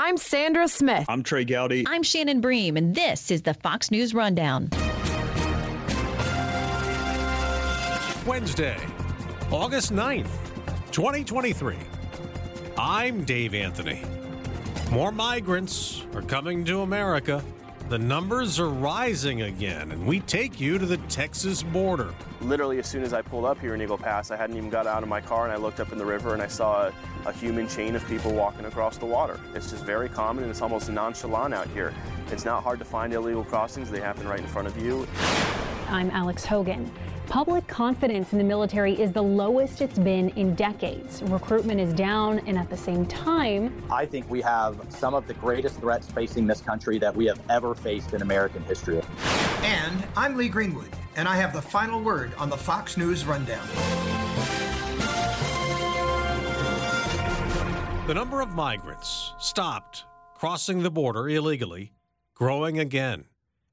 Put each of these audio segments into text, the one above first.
I'm Sandra Smith. I'm Trey Gowdy. I'm Shannon Bream, and this is the Fox News Rundown. Wednesday, August 9th, 2023. I'm Dave Anthony. More migrants are coming to America. The numbers are rising again, and we take you to the Texas border. Literally, as soon as I pulled up here in Eagle Pass, I hadn't even got out of my car and I looked up in the river and I saw a, a human chain of people walking across the water. It's just very common and it's almost nonchalant out here. It's not hard to find illegal crossings, they happen right in front of you. I'm Alex Hogan. Public confidence in the military is the lowest it's been in decades. Recruitment is down, and at the same time, I think we have some of the greatest threats facing this country that we have ever faced in American history. And I'm Lee Greenwood, and I have the final word on the Fox News Rundown. The number of migrants stopped crossing the border illegally growing again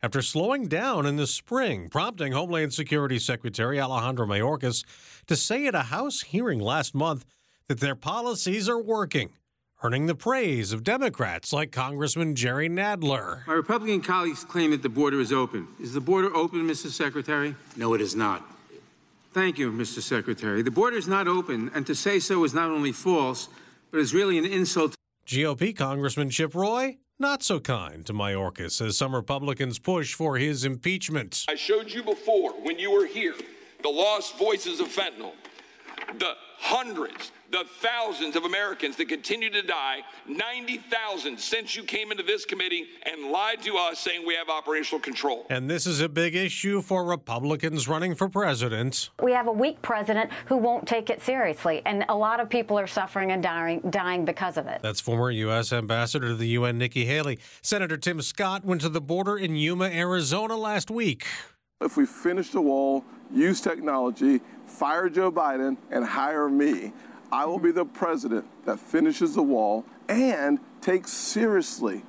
after slowing down in the spring, prompting Homeland Security Secretary Alejandro Mayorkas to say at a House hearing last month that their policies are working, earning the praise of Democrats like Congressman Jerry Nadler. My Republican colleagues claim that the border is open. Is the border open, Mr. Secretary? No, it is not. Thank you, Mr. Secretary. The border is not open, and to say so is not only false, but is really an insult. GOP Congressman Chip Roy not so kind to Mayorkas as some Republicans push for his impeachment. I showed you before when you were here the lost voices of fentanyl, the hundreds, the thousands of Americans that continue to die, 90,000 since you came into this committee and lied to us saying we have operational control. And this is a big issue for Republicans running for president. We have a weak president who won't take it seriously, and a lot of people are suffering and dying, dying because of it. That's former U.S. Ambassador to the UN, Nikki Haley. Senator Tim Scott went to the border in Yuma, Arizona last week. If we finish the wall, use technology, fire Joe Biden, and hire me, I will be the president that finishes the wall and takes seriously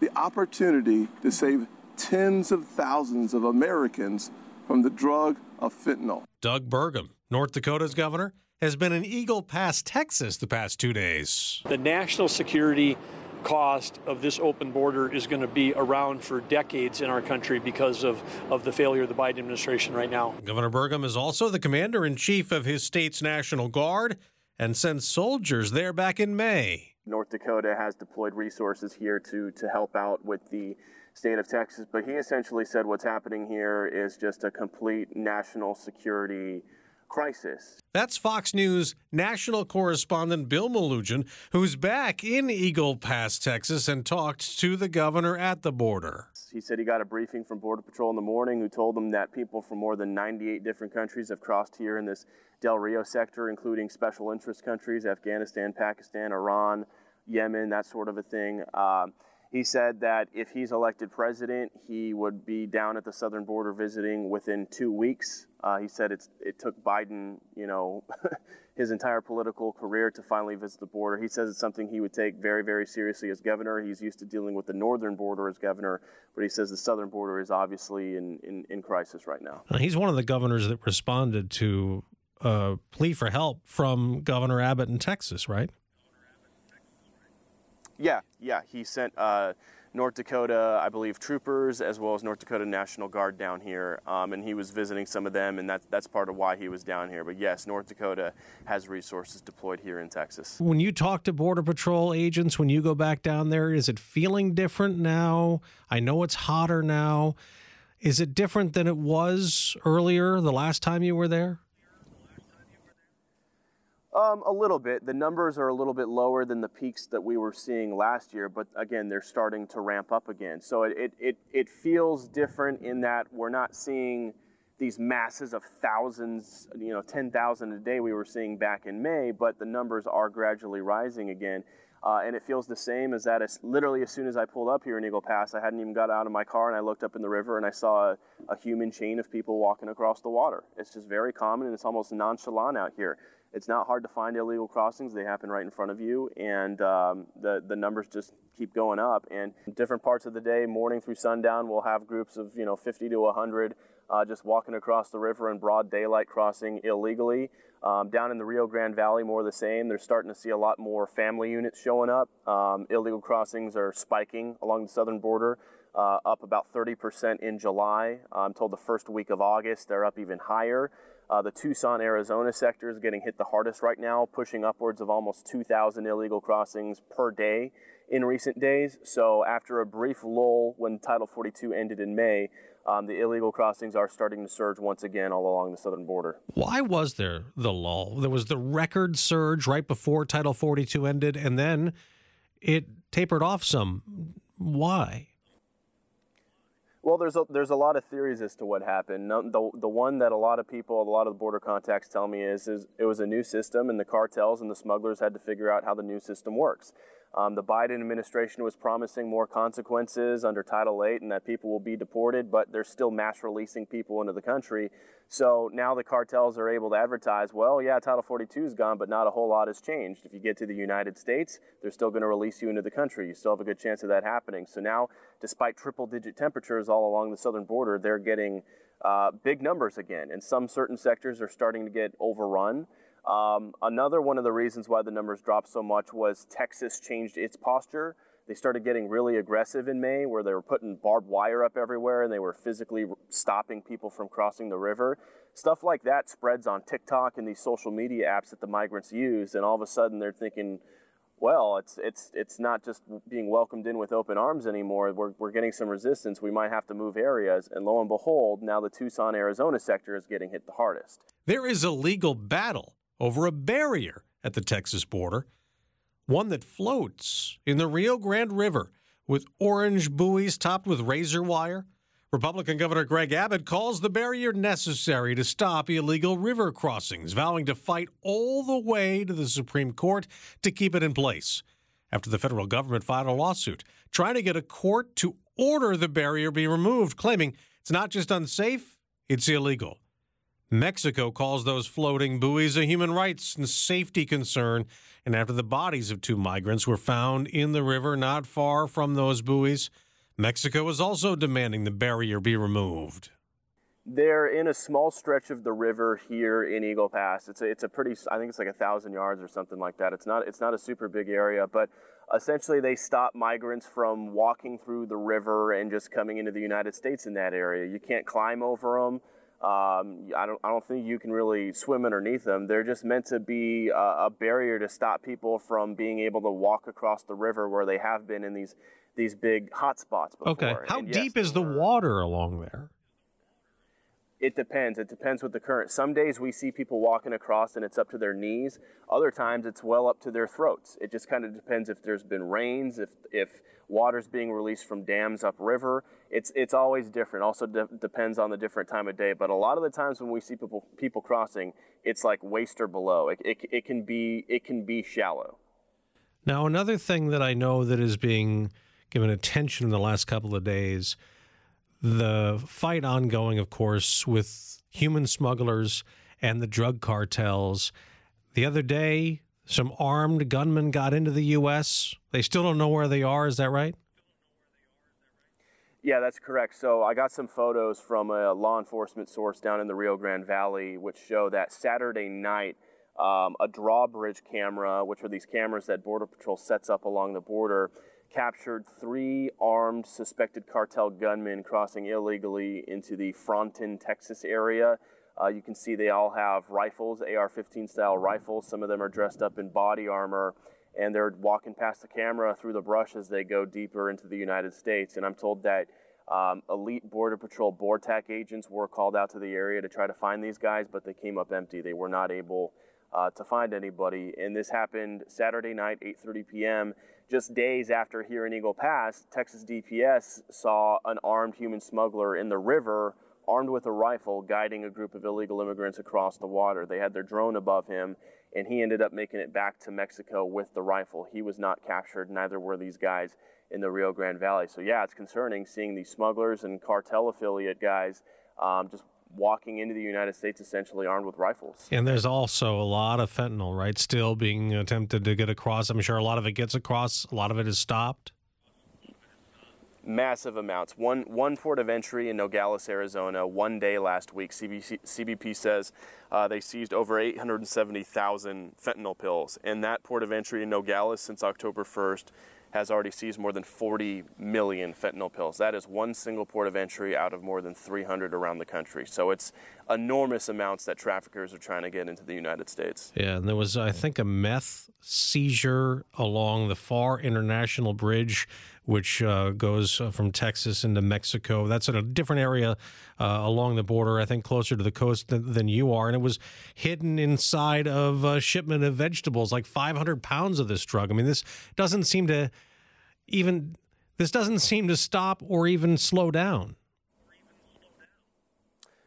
the opportunity to save tens of thousands of Americans from the drug of fentanyl. Doug Burgum, North Dakota's governor, has been in Eagle Pass, Texas the past two days. The national security cost of this open border is going to be around for decades in our country because of, of the failure of the Biden administration right now. Governor Burgum is also the commander in chief of his state's National Guard and sent soldiers there back in May. North Dakota has deployed resources here to, to help out with the state of Texas, but he essentially said what's happening here is just a complete national security crisis. That's Fox News national correspondent Bill Melugin, who's back in Eagle Pass, Texas, and talked to the governor at the border. He said he got a briefing from Border Patrol in the morning who told him that people from more than 98 different countries have crossed here in this Del Rio sector, including special interest countries Afghanistan, Pakistan, Iran, Yemen, that sort of a thing. Um, he said that if he's elected president, he would be down at the southern border visiting within two weeks. Uh, he said it took Biden, you know, his entire political career to finally visit the border. He says it's something he would take very, very seriously as governor. He's used to dealing with the northern border as governor, but he says the southern border is obviously in, in, in crisis right now. He's one of the governors that responded to a plea for help from Governor Abbott in Texas, right? Yeah, yeah. He sent uh, North Dakota, I believe, troopers as well as North Dakota National Guard down here, um, and he was visiting some of them, and that's that's part of why he was down here. But yes, North Dakota has resources deployed here in Texas. When you talk to Border Patrol agents, when you go back down there, is it feeling different now? I know it's hotter now. Is it different than it was earlier, the last time you were there? Um, a little bit. The numbers are a little bit lower than the peaks that we were seeing last year, but again, they're starting to ramp up again. So it, it, it feels different in that we're not seeing these masses of thousands, you know, 10,000 a day we were seeing back in May, but the numbers are gradually rising again. Uh, and it feels the same as that. As literally, as soon as I pulled up here in Eagle Pass, I hadn't even got out of my car and I looked up in the river and I saw a, a human chain of people walking across the water. It's just very common and it's almost nonchalant out here. It's not hard to find illegal crossings. They happen right in front of you, and um, the, the numbers just keep going up. And different parts of the day, morning through sundown, we'll have groups of you know 50 to 100 uh, just walking across the river in broad daylight crossing illegally. Um, down in the Rio Grande Valley, more of the same. They're starting to see a lot more family units showing up. Um, illegal crossings are spiking along the southern border, uh, up about 30% in July. I'm told the first week of August they're up even higher. Uh, the Tucson, Arizona sector is getting hit the hardest right now, pushing upwards of almost 2,000 illegal crossings per day in recent days. So, after a brief lull when Title 42 ended in May, um, the illegal crossings are starting to surge once again all along the southern border. Why was there the lull? There was the record surge right before Title 42 ended, and then it tapered off some. Why? Well, there's a, there's a lot of theories as to what happened. The, the one that a lot of people, a lot of the border contacts tell me is, is it was a new system, and the cartels and the smugglers had to figure out how the new system works. Um, the Biden administration was promising more consequences under Title VIII and that people will be deported, but they're still mass releasing people into the country. So now the cartels are able to advertise, well, yeah, Title 42 is gone, but not a whole lot has changed. If you get to the United States, they're still going to release you into the country. You still have a good chance of that happening. So now, despite triple digit temperatures all along the southern border, they're getting uh, big numbers again. And some certain sectors are starting to get overrun. Um, another one of the reasons why the numbers dropped so much was Texas changed its posture. They started getting really aggressive in May, where they were putting barbed wire up everywhere and they were physically stopping people from crossing the river. Stuff like that spreads on TikTok and these social media apps that the migrants use, and all of a sudden they're thinking, well, it's it's it's not just being welcomed in with open arms anymore. We're, we're getting some resistance. We might have to move areas. And lo and behold, now the Tucson, Arizona sector is getting hit the hardest. There is a legal battle over a barrier at the Texas border, one that floats in the Rio Grande River with orange buoys topped with razor wire. Republican Governor Greg Abbott calls the barrier necessary to stop illegal river crossings, vowing to fight all the way to the Supreme Court to keep it in place. After the federal government filed a lawsuit trying to get a court to order the barrier be removed, claiming it's not just unsafe, it's illegal. Mexico calls those floating buoys a human rights and safety concern. And after the bodies of two migrants were found in the river not far from those buoys, Mexico is also demanding the barrier be removed. They're in a small stretch of the river here in Eagle Pass. It's a, it's a pretty, I think it's like a thousand yards or something like that. It's not, it's not a super big area, but essentially they stop migrants from walking through the river and just coming into the United States in that area. You can't climb over them. Um, I don't I don't think you can really swim underneath them. They're just meant to be a, a, barrier to stop people from being able to walk across the river where they have been in these these big hot spots before. Okay, how yes, deep is the water along there? It depends. It depends with the current. Some days we see people walking across and it's up to their knees. Other times it's well up to their throats. It just kind of depends if there's been rains, if if water's being released from dams upriver. It's it's always different. Also de- depends on the different time of day. But a lot of the times when we see people people crossing, it's like waist or below. It, it, it can be it can be shallow. Now another thing that I know that is being given attention in the last couple of days the fight ongoing, of course, with human smugglers and the drug cartels. The other day, some armed gunmen got into the U.S. They still don't know where they are. Is that right? Yeah, that's correct. So I got some photos from a law enforcement source down in the Rio Grande Valley, which show that Saturday night, um, a drawbridge camera, which are these cameras that Border Patrol sets up along the border, captured three armed suspected cartel gunmen crossing illegally into the Fronton, Texas area. Uh, you can see they all have rifles, AR 15 style rifles. Some of them are dressed up in body armor, and they're walking past the camera through the brush as they go deeper into the United States. And I'm told that um, elite Border Patrol BORTAC agents were called out to the area to try to find these guys, but they came up empty. They were not able uh, to find anybody. And this happened Saturday night, 8:30 p.m. Just days after here in Eagle Pass, Texas DPS saw an armed human smuggler in the river, armed with a rifle, guiding a group of illegal immigrants across the water. They had their drone above him, and he ended up making it back to Mexico with the rifle. He was not captured, neither were these guys in the Rio Grande Valley. So, yeah, it's concerning seeing these smugglers and cartel affiliate guys um, just walking into the United States essentially armed with rifles. And there's also a lot of fentanyl, right? Still being attempted to get across. I'm sure a lot of it gets across, a lot of it is stopped. massive amounts. One one port of entry in Nogales, Arizona, one day last week. CBC, CBP says uh, they seized over 870,000 fentanyl pills, and that port of entry in Nogales since October 1st has already seized more than 40 million fentanyl pills. That is one single port of entry out of more than 300 around the country. So it's enormous amounts that traffickers are trying to get into the United States. Yeah, and there was, I think, a meth seizure along the Pharr International Bridge, which uh, goes uh, from Texas into Mexico. That's in a different area uh, along the border, I think, closer to the coast than, than, you are. And it was hidden inside of a shipment of vegetables, like 500 pounds of this drug. I mean, this doesn't seem to even. This doesn't seem to stop or even slow down.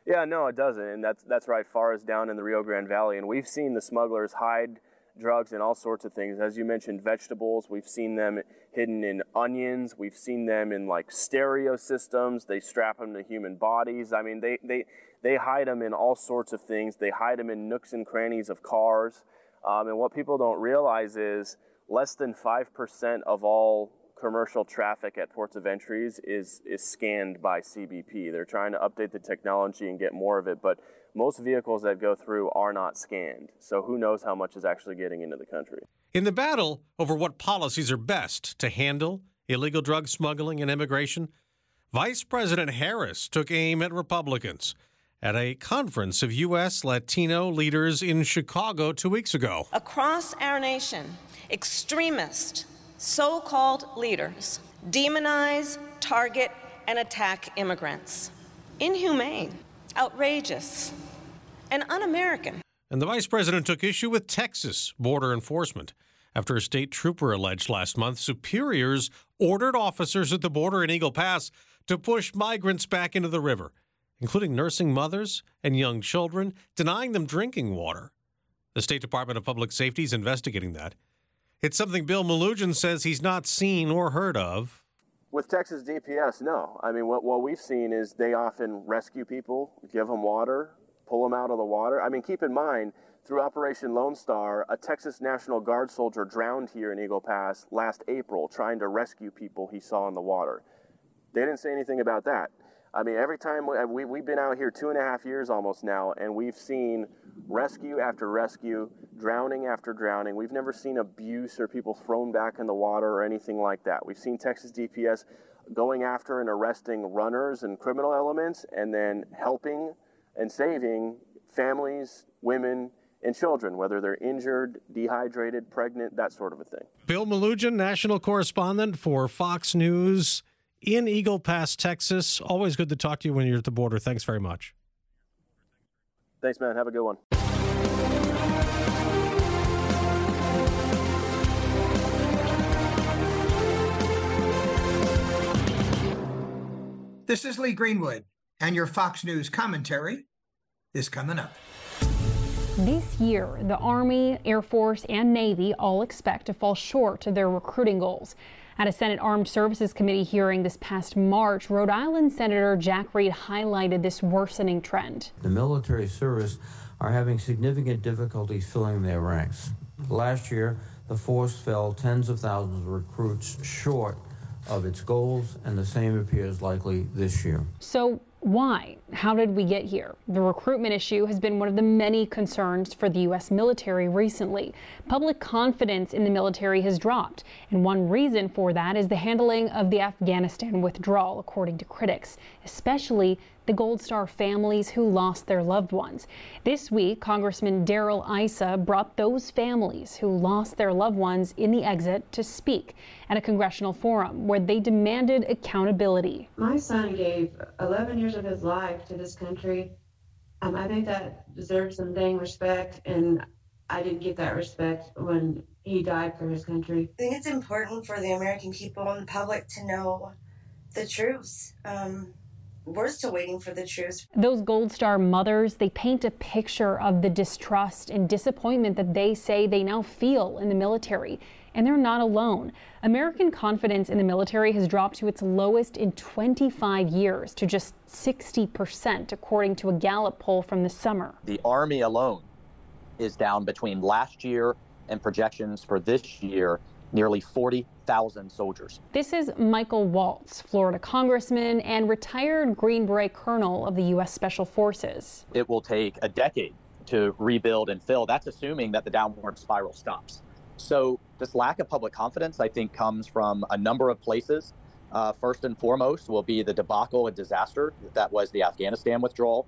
Yeah, no, it doesn't, and that's that's right. Pharr as down in the Rio Grande Valley, and we've seen the smugglers hide drugs and all sorts of things. As you mentioned, vegetables. We've seen them hidden in onions. We've seen them in like stereo systems. They strap them to human bodies. I mean, they they they hide them in all sorts of things. They hide them in nooks and crannies of cars. Um, and what people don't realize is less than five percent of all commercial traffic at ports of entries is is scanned by CBP. They're trying to update the technology and get more of it, but most vehicles that go through are not scanned. So who knows how much is actually getting into the country. In the battle over what policies are best to handle illegal drug smuggling and immigration, Vice President Harris took aim at Republicans at a conference of U.S. Latino leaders in Chicago two weeks ago. Across our nation, extremists so called leaders demonize, target, and attack immigrants. Inhumane, outrageous, and un American. And the vice president took issue with Texas border enforcement after a state trooper alleged last month superiors ordered officers at the border in Eagle Pass to push migrants back into the river, including nursing mothers and young children, denying them drinking water. The State Department of Public Safety is investigating that. It's something Bill Melugin says he's not seen or heard of. With Texas DPS, no. I mean, what, what we've seen is they often rescue people, give them water, pull them out of the water. I mean, keep in mind, through Operation Lone Star, a Texas National Guard soldier drowned here in Eagle Pass last April trying to rescue people he saw in the water. They didn't say anything about that. I mean, every time we, we've been out here two and a half years almost now, and we've seen rescue after rescue, drowning after drowning. We've never seen abuse or people thrown back in the water or anything like that. We've seen Texas DPS going after and arresting runners and criminal elements, and then helping and saving families, women, and children, whether they're injured, dehydrated, pregnant, that sort of a thing. Bill Melugin, national correspondent for Fox News in Eagle Pass, Texas. Always good to talk to you when you're at the border. Thanks very much. Thanks, man. Have a good one. This is Lee Greenwood, and your Fox News commentary is coming up. This year, the Army, Air Force, and Navy all expect to fall short of their recruiting goals. At a Senate Armed Services Committee hearing this past March, Rhode Island Senator Jack Reed highlighted this worsening trend. The military service are having significant difficulties filling their ranks. Last year, the force fell tens of thousands of recruits short of its goals, and the same appears likely this year. So, why? How did we get here? The recruitment issue has been one of the many concerns for the U.S. military recently. Public confidence in the military has dropped, and one reason for that is the handling of the Afghanistan withdrawal, according to critics, especially the Gold Star families who lost their loved ones. This week, Congressman Darrell Issa brought those families who lost their loved ones in the exit to speak at a congressional forum where they demanded accountability. My son gave 11 years of his life to this country. Um, I think that deserves some dang respect, and I didn't get that respect when he died for his country. I think it's important for the American people and the public to know the truth. Um, we're still waiting for the truth. Those Gold Star mothers, they paint a picture of the distrust and disappointment that they say they now feel in the military. And they're not alone. American confidence in the military has dropped to its lowest in 25 years, to just 60%, according to a Gallup poll from the summer. The Army alone is down between last year and projections for this year nearly 40 soldiers. This is Michael Waltz, Florida congressman and retired Green Beret colonel of the U.S. Special Forces. It will take a decade to rebuild and fill. That's assuming that the downward spiral stops. So, this lack of public confidence, I think, comes from a number of places. Uh, first and foremost will be the debacle and disaster that was the Afghanistan withdrawal.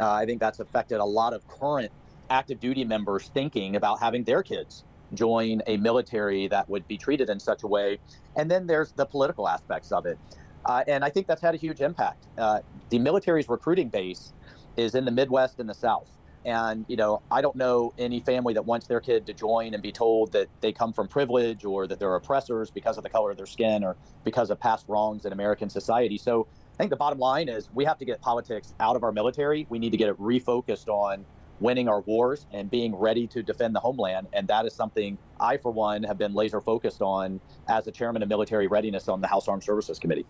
Uh, I think that's affected a lot of current active duty members thinking about having their kids join a military that would be treated in such a way. And then there's the political aspects of it. Uh, and I think that's had a huge impact. Uh, the military's recruiting base is in the Midwest and the South. And, you know, I don't know any family that wants their kid to join and be told that they come from privilege or that they're oppressors because of the color of their skin or because of past wrongs in American society. So I think the bottom line is we have to get politics out of our military. We need to get it refocused on winning our wars and being ready to defend the homeland. And that is something I, for one, have been laser focused on as the chairman of military readiness on the House Armed Services Committee.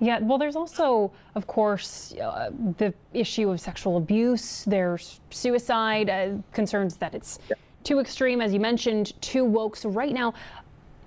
Yeah, well, there's also, of course, uh, the issue of sexual abuse. There's suicide, uh, concerns that it's yeah. too extreme, as you mentioned, too woke. So, right now,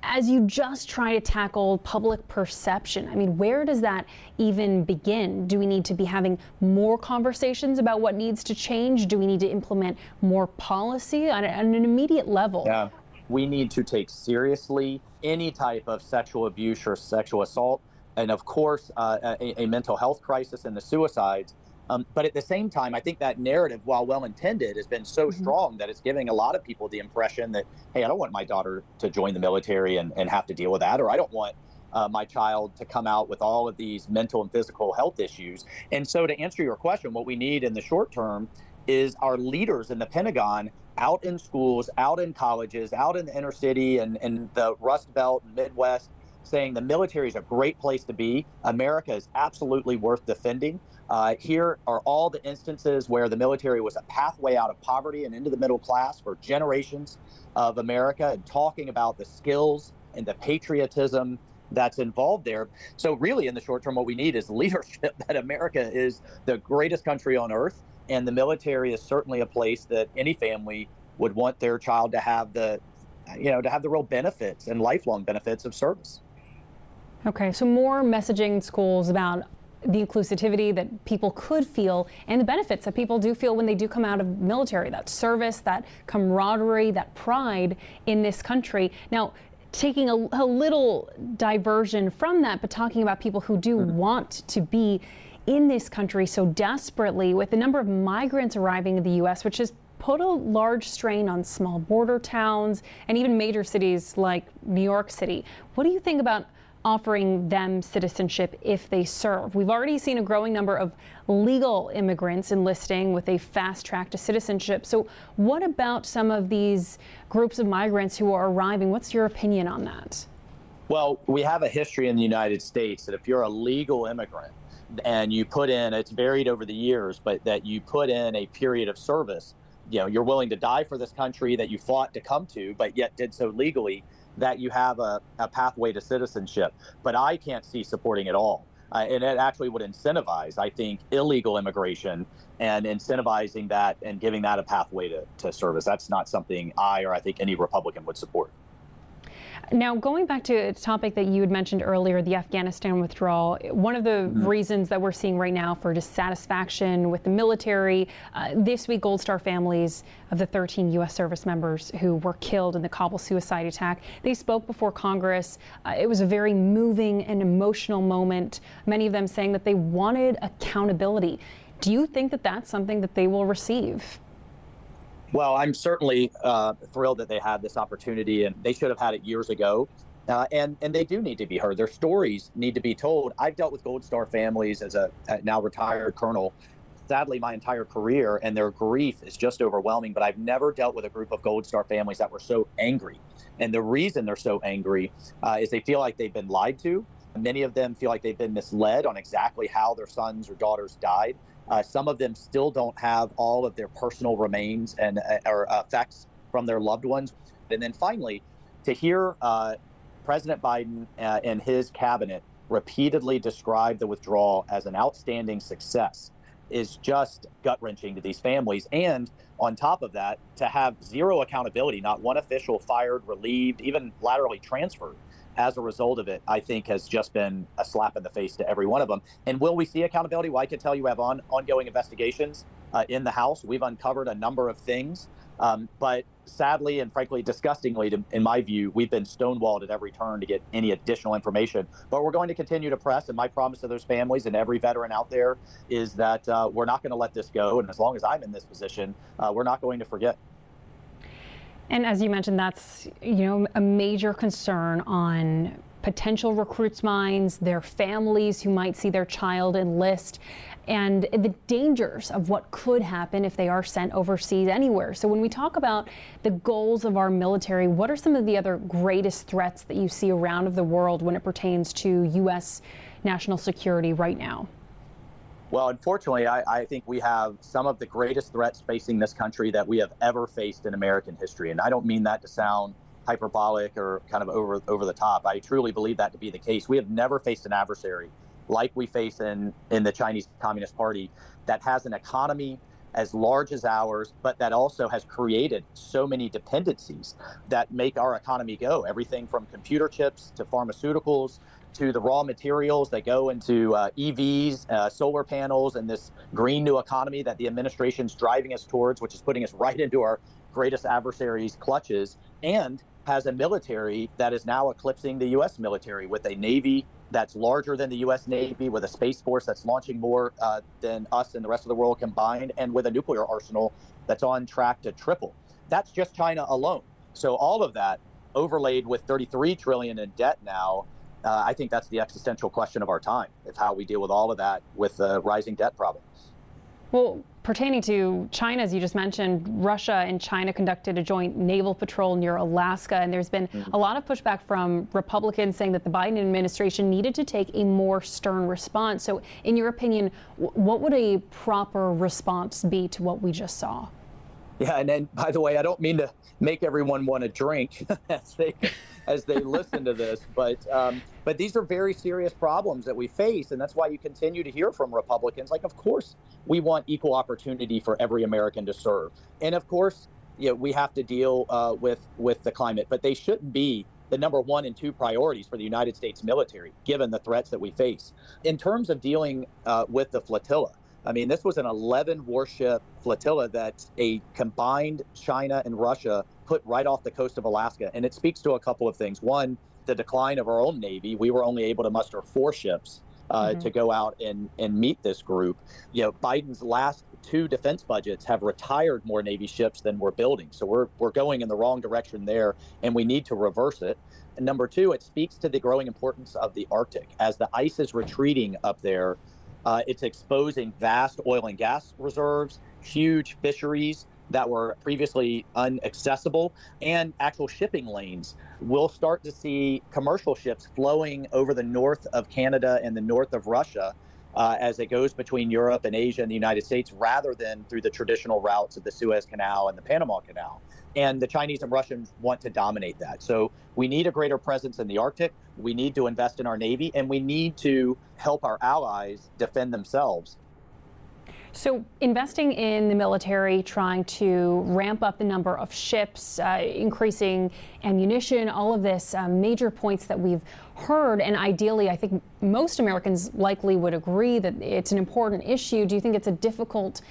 as you just try to tackle public perception, I mean, where does that even begin? Do we need to be having more conversations about what needs to change? Do we need to implement more policy on, an immediate level? Yeah, we need to take seriously any type of sexual abuse or sexual assault and of course, uh, a, a, mental health crisis and the suicides. Um, but at the same time, I think that narrative, while well intended, has been so mm-hmm. strong that it's giving a lot of people the impression that, hey, I don't want my daughter to join the military and, and have to deal with that, or I don't want uh, my child to come out with all of these mental and physical health issues. And so, to answer your question, what we need in the short term is our leaders in the Pentagon out in schools, out in colleges, out in the inner city and, and the Rust Belt and Midwest saying the military is a great place to be. America is absolutely worth defending. Uh, here are all the instances where the military was a pathway out of poverty and into the middle class for generations of America, and talking about the skills and the patriotism that's involved there. So, really, in the short term, what we need is leadership that America is the greatest country on earth, and the military is certainly a place that any family would want their child to have the you know to have the real benefits and lifelong benefits of service Okay, so more messaging schools about the inclusivity that people could feel and the benefits that people do feel when they do come out of military that service that camaraderie that pride in this country now taking a, a little diversion from that but talking about people who do mm-hmm. want to be in this country so desperately with the number of migrants arriving in the US which has put a large strain on small border towns and even major cities like New York City what do you think about offering them citizenship if they serve. We've already seen a growing number of legal immigrants enlisting with a fast track to citizenship. So, what about some of these groups of migrants who are arriving? What's your opinion on that? Well, we have a history in the United States that if you're a legal immigrant and you put in, it's varied over the years, but that you put in a period of service, you know, you're willing to die for this country that you fought to come to, but yet did so legally that you have a, a pathway to citizenship. But I can't see supporting it all. Uh, and it actually would incentivize, I think, illegal immigration and incentivizing that and giving that a pathway to, to service. That's not something I or I think any Republican would support. Now, going back to a topic that you had mentioned earlier, the Afghanistan withdrawal, one of the mm-hmm. reasons that we're seeing right now for dissatisfaction with the military, uh, this week, Gold Star families of the 13 U.S. service members who were killed in the Kabul suicide attack, they spoke before Congress. Uh, it was a very moving and emotional moment, many of them saying that they wanted accountability. Do you think that that's something that they will receive? Well, I'm certainly uh, thrilled that they had this opportunity, and they should have had it years ago. Uh, and and they do need to be heard. Their stories need to be told. I've dealt with Gold Star families as a, a now retired colonel, sadly my entire career, and their grief is just overwhelming. But I've never dealt with a group of Gold Star families that were so angry. And the reason they're so angry uh, is they feel like they've been lied to. Many of them feel like they've been misled on exactly how their sons or daughters died. Uh, some of them still don't have all of their personal remains and uh, or effects from their loved ones. And then finally, to hear uh, President Biden uh, and his cabinet repeatedly describe the withdrawal as an outstanding success is just gut wrenching to these families. And on top of that, to have zero accountability, not one official fired, relieved, even laterally transferred as a result of it, I think has just been a slap in the face to every one of them. And will we see accountability? Well, I can tell you we have on, ongoing investigations uh, in the House. We've uncovered a number of things. Um, but sadly and frankly, disgustingly, to, in my view, we've been stonewalled at every turn to get any additional information. But we're going to continue to press. And my promise to those families and every veteran out there is that uh, we're not going to let this go. And as long as I'm in this position, uh, we're not going to forget. And as you mentioned, that's you know a major concern on potential recruits' minds, their families who might see their child enlist, and the dangers of what could happen if they are sent overseas anywhere. So when we talk about the goals of our military, what are some of the other greatest threats that you see around of the world when it pertains to U.S. national security right now? Well, unfortunately, I, I, think we have some of the greatest threats facing this country that we have ever faced in American history. And I don't mean that to sound hyperbolic or kind of over over the top. I truly believe that to be the case. We have never faced an adversary like we face in in the Chinese Communist Party that has an economy as large as ours, but that also has created so many dependencies that make our economy go. Everything from computer chips to pharmaceuticals to the raw materials that go into uh, EVs, uh, solar panels, and this green new economy that the administration's driving us towards, which is putting us right into our greatest adversaries' clutches, and has a military that is now eclipsing the U.S. military with a Navy that's larger than the U.S. Navy, with a Space Force that's launching more uh, than us and the rest of the world combined, and with a nuclear arsenal that's on track to triple. That's just China alone. So all of that overlaid with 33 trillion in debt now uh, I think that's the existential question of our time, is how we deal with all of that with the rising debt problem. Well, pertaining to China, as you just mentioned, Russia and China conducted a joint naval patrol near Alaska, and there's been mm-hmm. a lot of pushback from Republicans saying that the Biden administration needed to take a more stern response. So, in your opinion, what would a proper response be to what we just saw? Yeah, and then by the way, I don't mean to make everyone want to drink as they as they listen to this. But um, but these are very serious problems that we face, and that's why you continue to hear from Republicans. Like, of course, we want equal opportunity for every American to serve, and of course, you know, we have to deal uh, with with the climate. But they shouldn't be the number one and two priorities for the United States military, given the threats that we face. In terms of dealing uh, with the flotilla, I mean, this was an 11 warship flotilla that a combined China and Russia put right off the coast of Alaska. And it speaks to a couple of things. One, the decline of our own Navy. We were only able to muster four ships uh, mm-hmm. to go out and, and meet this group. You know, Biden's last two defense budgets have retired more Navy ships than we're building. So we're, we're going in the wrong direction there, and we need to reverse it. And number two, it speaks to the growing importance of the Arctic. As the ice is retreating up there, uh, it's exposing vast oil and gas reserves, huge fisheries that were previously inaccessible, and actual shipping lanes. We'll start to see commercial ships flowing over the north of Canada and the north of Russia uh, as it goes between Europe and Asia and the United States rather than through the traditional routes of the Suez Canal and the Panama Canal. And the Chinese and Russians want to dominate that. So we need a greater presence in the Arctic. We need to invest in our Navy, and we need to help our allies defend themselves. So, investing in the military, trying to ramp up the number of ships, uh, increasing ammunition, all of this, uh, major points that we've heard. And ideally, I think most Americans likely would agree that it's an important issue. Do you think it's a difficult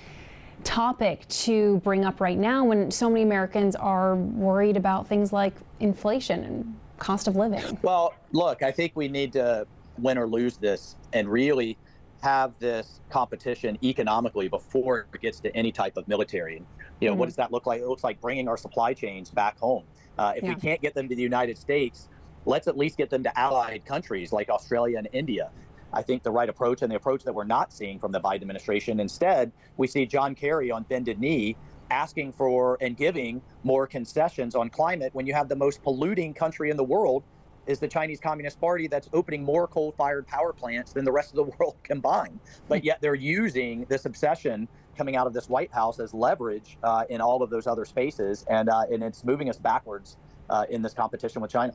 topic to bring up right now when so many Americans are worried about things like inflation and cost of living? Well, look, I think we need to win or lose this and really have this competition economically before it gets to any type of military. You know, mm-hmm. what does that look like? It looks like bringing our supply chains back home. Uh, if yeah. we can't get them to the United States, let's at least get them to allied countries like Australia and India. I think the right approach and the approach that we're not seeing from the Biden administration. Instead, we see John Kerry on bended knee asking for and giving more concessions on climate when you have the most polluting country in the world is the Chinese Communist Party that's opening more coal-fired power plants than the rest of the world combined. But yet they're using this obsession coming out of this White House as leverage uh, in all of those other spaces, and uh, and it's moving us backwards uh, in this competition with China.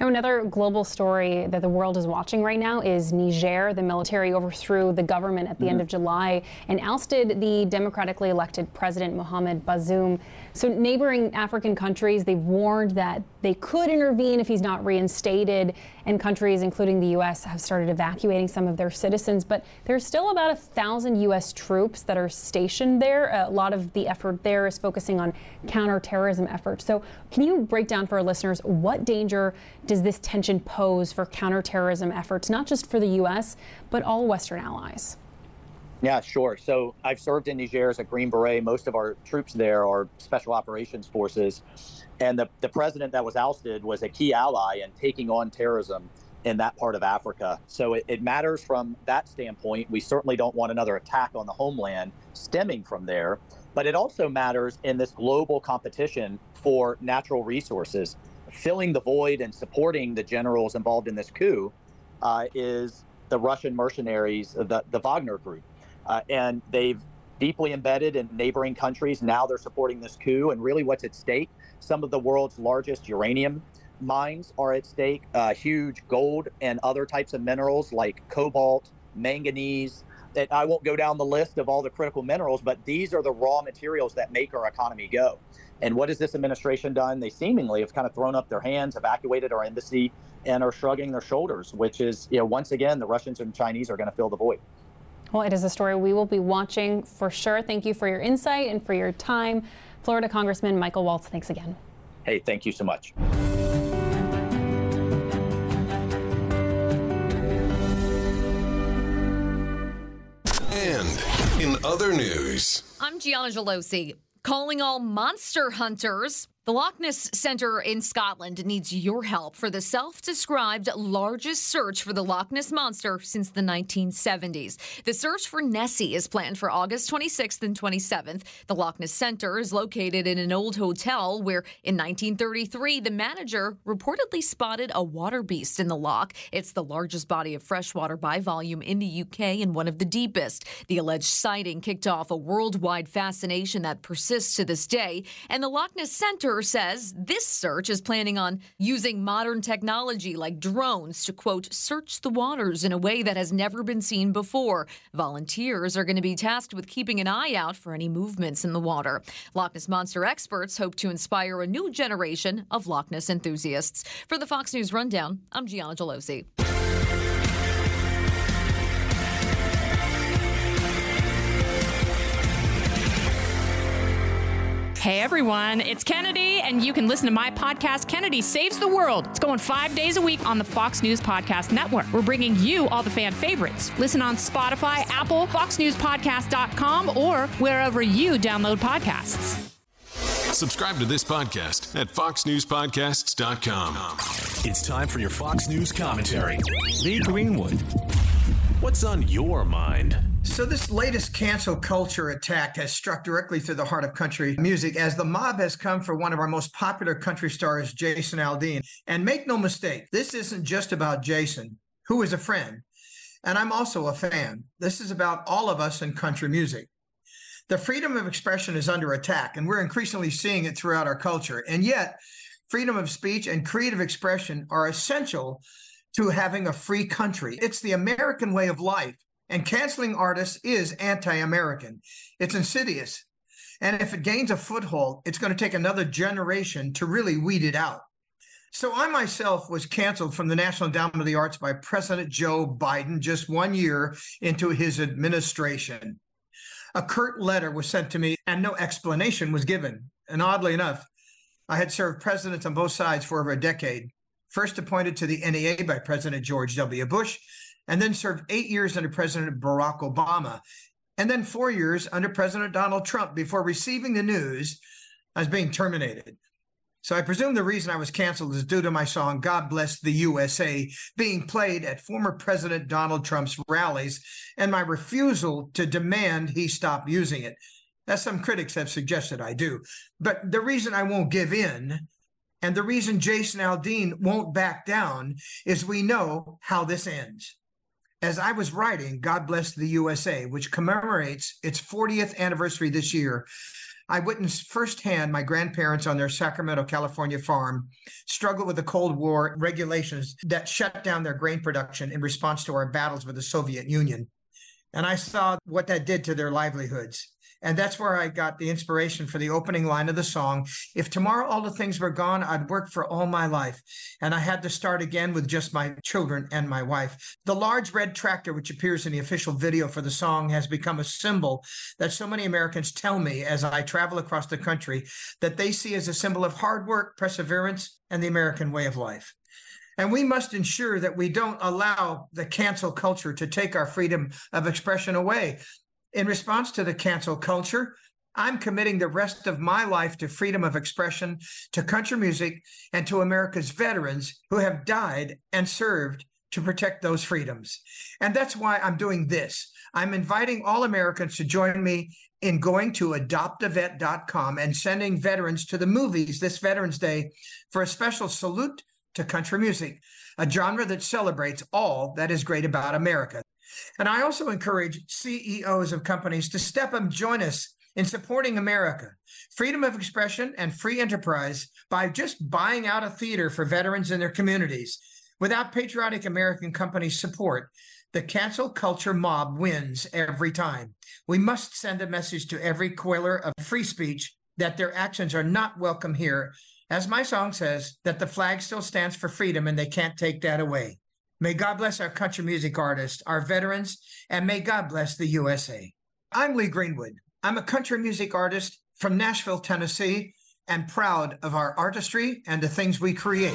Now, another global story that the world is watching right now is Niger. The military overthrew the government at the mm-hmm. end of July and ousted the democratically elected president, Mohamed Bazoum. So, neighboring African countries, they've warned that they could intervene if he's not reinstated, and countries, including the U.S., have started evacuating some of their citizens. But there's still about a thousand U.S. troops that are stationed there. A lot of the effort there is focusing on counterterrorism efforts. So, can you break down for our listeners what danger does this tension pose for counterterrorism efforts, not just for the U.S., but all Western allies? Yeah, sure. So I've served in Niger as a Green Beret. Most of our troops there are special operations forces. And the, the president that was ousted was a key ally in taking on terrorism in that part of Africa. So it, it matters from that standpoint. We certainly don't want another attack on the homeland stemming from there. But it also matters in this global competition for natural resources. Filling the void and supporting the generals involved in this coup uh, is the Russian mercenaries, the, the Wagner group. Uh, and they've deeply embedded in neighboring countries. Now they're supporting this coup. And really, what's at stake? Some of the world's largest uranium mines are at stake, uh, huge gold and other types of minerals like cobalt, manganese. That I won't go down the list of all the critical minerals, but these are the raw materials that make our economy go. And what has this administration done? They seemingly have kind of thrown up their hands, evacuated our embassy, and are shrugging their shoulders, which is, you know, once again, the Russians and Chinese are going to fill the void. Well, it is a story we will be watching for sure. Thank you for your insight and for your time. Florida Congressman Michael Waltz, thanks again. Hey, thank you so much. Other news, I'm Gianna Gelosi, calling all monster hunters the Loch Ness Centre in Scotland needs your help for the self described largest search for the Loch Ness Monster since the 1970s. The search for Nessie is planned for August 26th and 27th. The Loch Ness Centre is located in an old hotel where, in 1933, the manager reportedly spotted a water beast in the loch. It's the largest body of freshwater by volume in the UK and one of the deepest. The alleged sighting kicked off a worldwide fascination that persists to this day, and the Loch Ness Centre says this search is planning on using modern technology like drones to, quote, search the waters in a way that has never been seen before. Volunteers are going to be tasked with keeping an eye out for any movements in the water. Loch Ness Monster experts hope to inspire a new generation of Loch Ness enthusiasts. For the Fox News Rundown, I'm Gianna Gelosi. Hey everyone, it's Kennedy, and you can listen to my podcast, Kennedy Saves the World. It's going five days a week on the Fox News Podcast Network. We're bringing you all the fan favorites. Listen on Spotify, Apple, FoxNewsPodcast.com, or wherever you download podcasts. Subscribe to this podcast at FoxNewsPodcasts.com. It's time for your Fox News commentary. Lee Greenwood. What's on your mind? So, this latest cancel culture attack has struck directly through the heart of country music as the mob has come for one of our most popular country stars, Jason Aldean. And make no mistake, this isn't just about Jason, who is a friend. And I'm also a fan. This is about all of us in country music. The freedom of expression is under attack, and we're increasingly seeing it throughout our culture. And yet, freedom of speech and creative expression are essential to having a free country. It's the American way of life. And canceling artists is anti American. It's insidious. And if it gains a foothold, it's going to take another generation to really weed it out. So I myself was canceled from the National Endowment of the Arts by President Joe Biden just one year into his administration. A curt letter was sent to me and no explanation was given. And oddly enough, I had served presidents on both sides for over a decade. First appointed to the NEA by President George W. Bush, and then served eight years under President Barack Obama, and then four years under President Donald Trump before receiving the news I was being terminated. So I presume the reason I was canceled is due to my song God Bless the USA being played at former President Donald Trump's rallies and my refusal to demand he stop using it. As some critics have suggested I do. But the reason I won't give in and the reason Jason Aldean won't back down is we know how this ends. As I was writing God Bless the USA, which commemorates its 40th anniversary this year, I witnessed firsthand my grandparents on their Sacramento, California farm struggle with the Cold War regulations that shut down their grain production in response to our battles with the Soviet Union. And I saw what that did to their livelihoods. And that's where I got the inspiration for the opening line of the song. If tomorrow all the things were gone, I'd work for all my life. And I had to start again with just my children and my wife. The large red tractor, which appears in the official video for the song, has become a symbol that so many Americans tell me as I travel across the country that they see as a symbol of hard work, perseverance, and the American way of life. And we must ensure that we don't allow the cancel culture to take our freedom of expression away. In response to the cancel culture, I'm committing the rest of my life to freedom of expression, to country music, and to America's veterans who have died and served to protect those freedoms. And that's why I'm doing this. I'm inviting all Americans to join me in going to adoptavet.com and sending veterans to the movies this Veterans Day for a special salute to country music, a genre that celebrates all that is great about America. And I also encourage CEOs of companies to step up and join us in supporting America, freedom of expression, and free enterprise by just buying out a theater for veterans in their communities. Without patriotic American companies' support, the cancel culture mob wins every time. We must send a message to every coiler of free speech that their actions are not welcome here. As my song says, that the flag still stands for freedom and they can't take that away. May God bless our country music artists, our veterans, and may God bless the USA. I'm Lee Greenwood. I'm a country music artist from Nashville, Tennessee, and proud of our artistry and the things we create.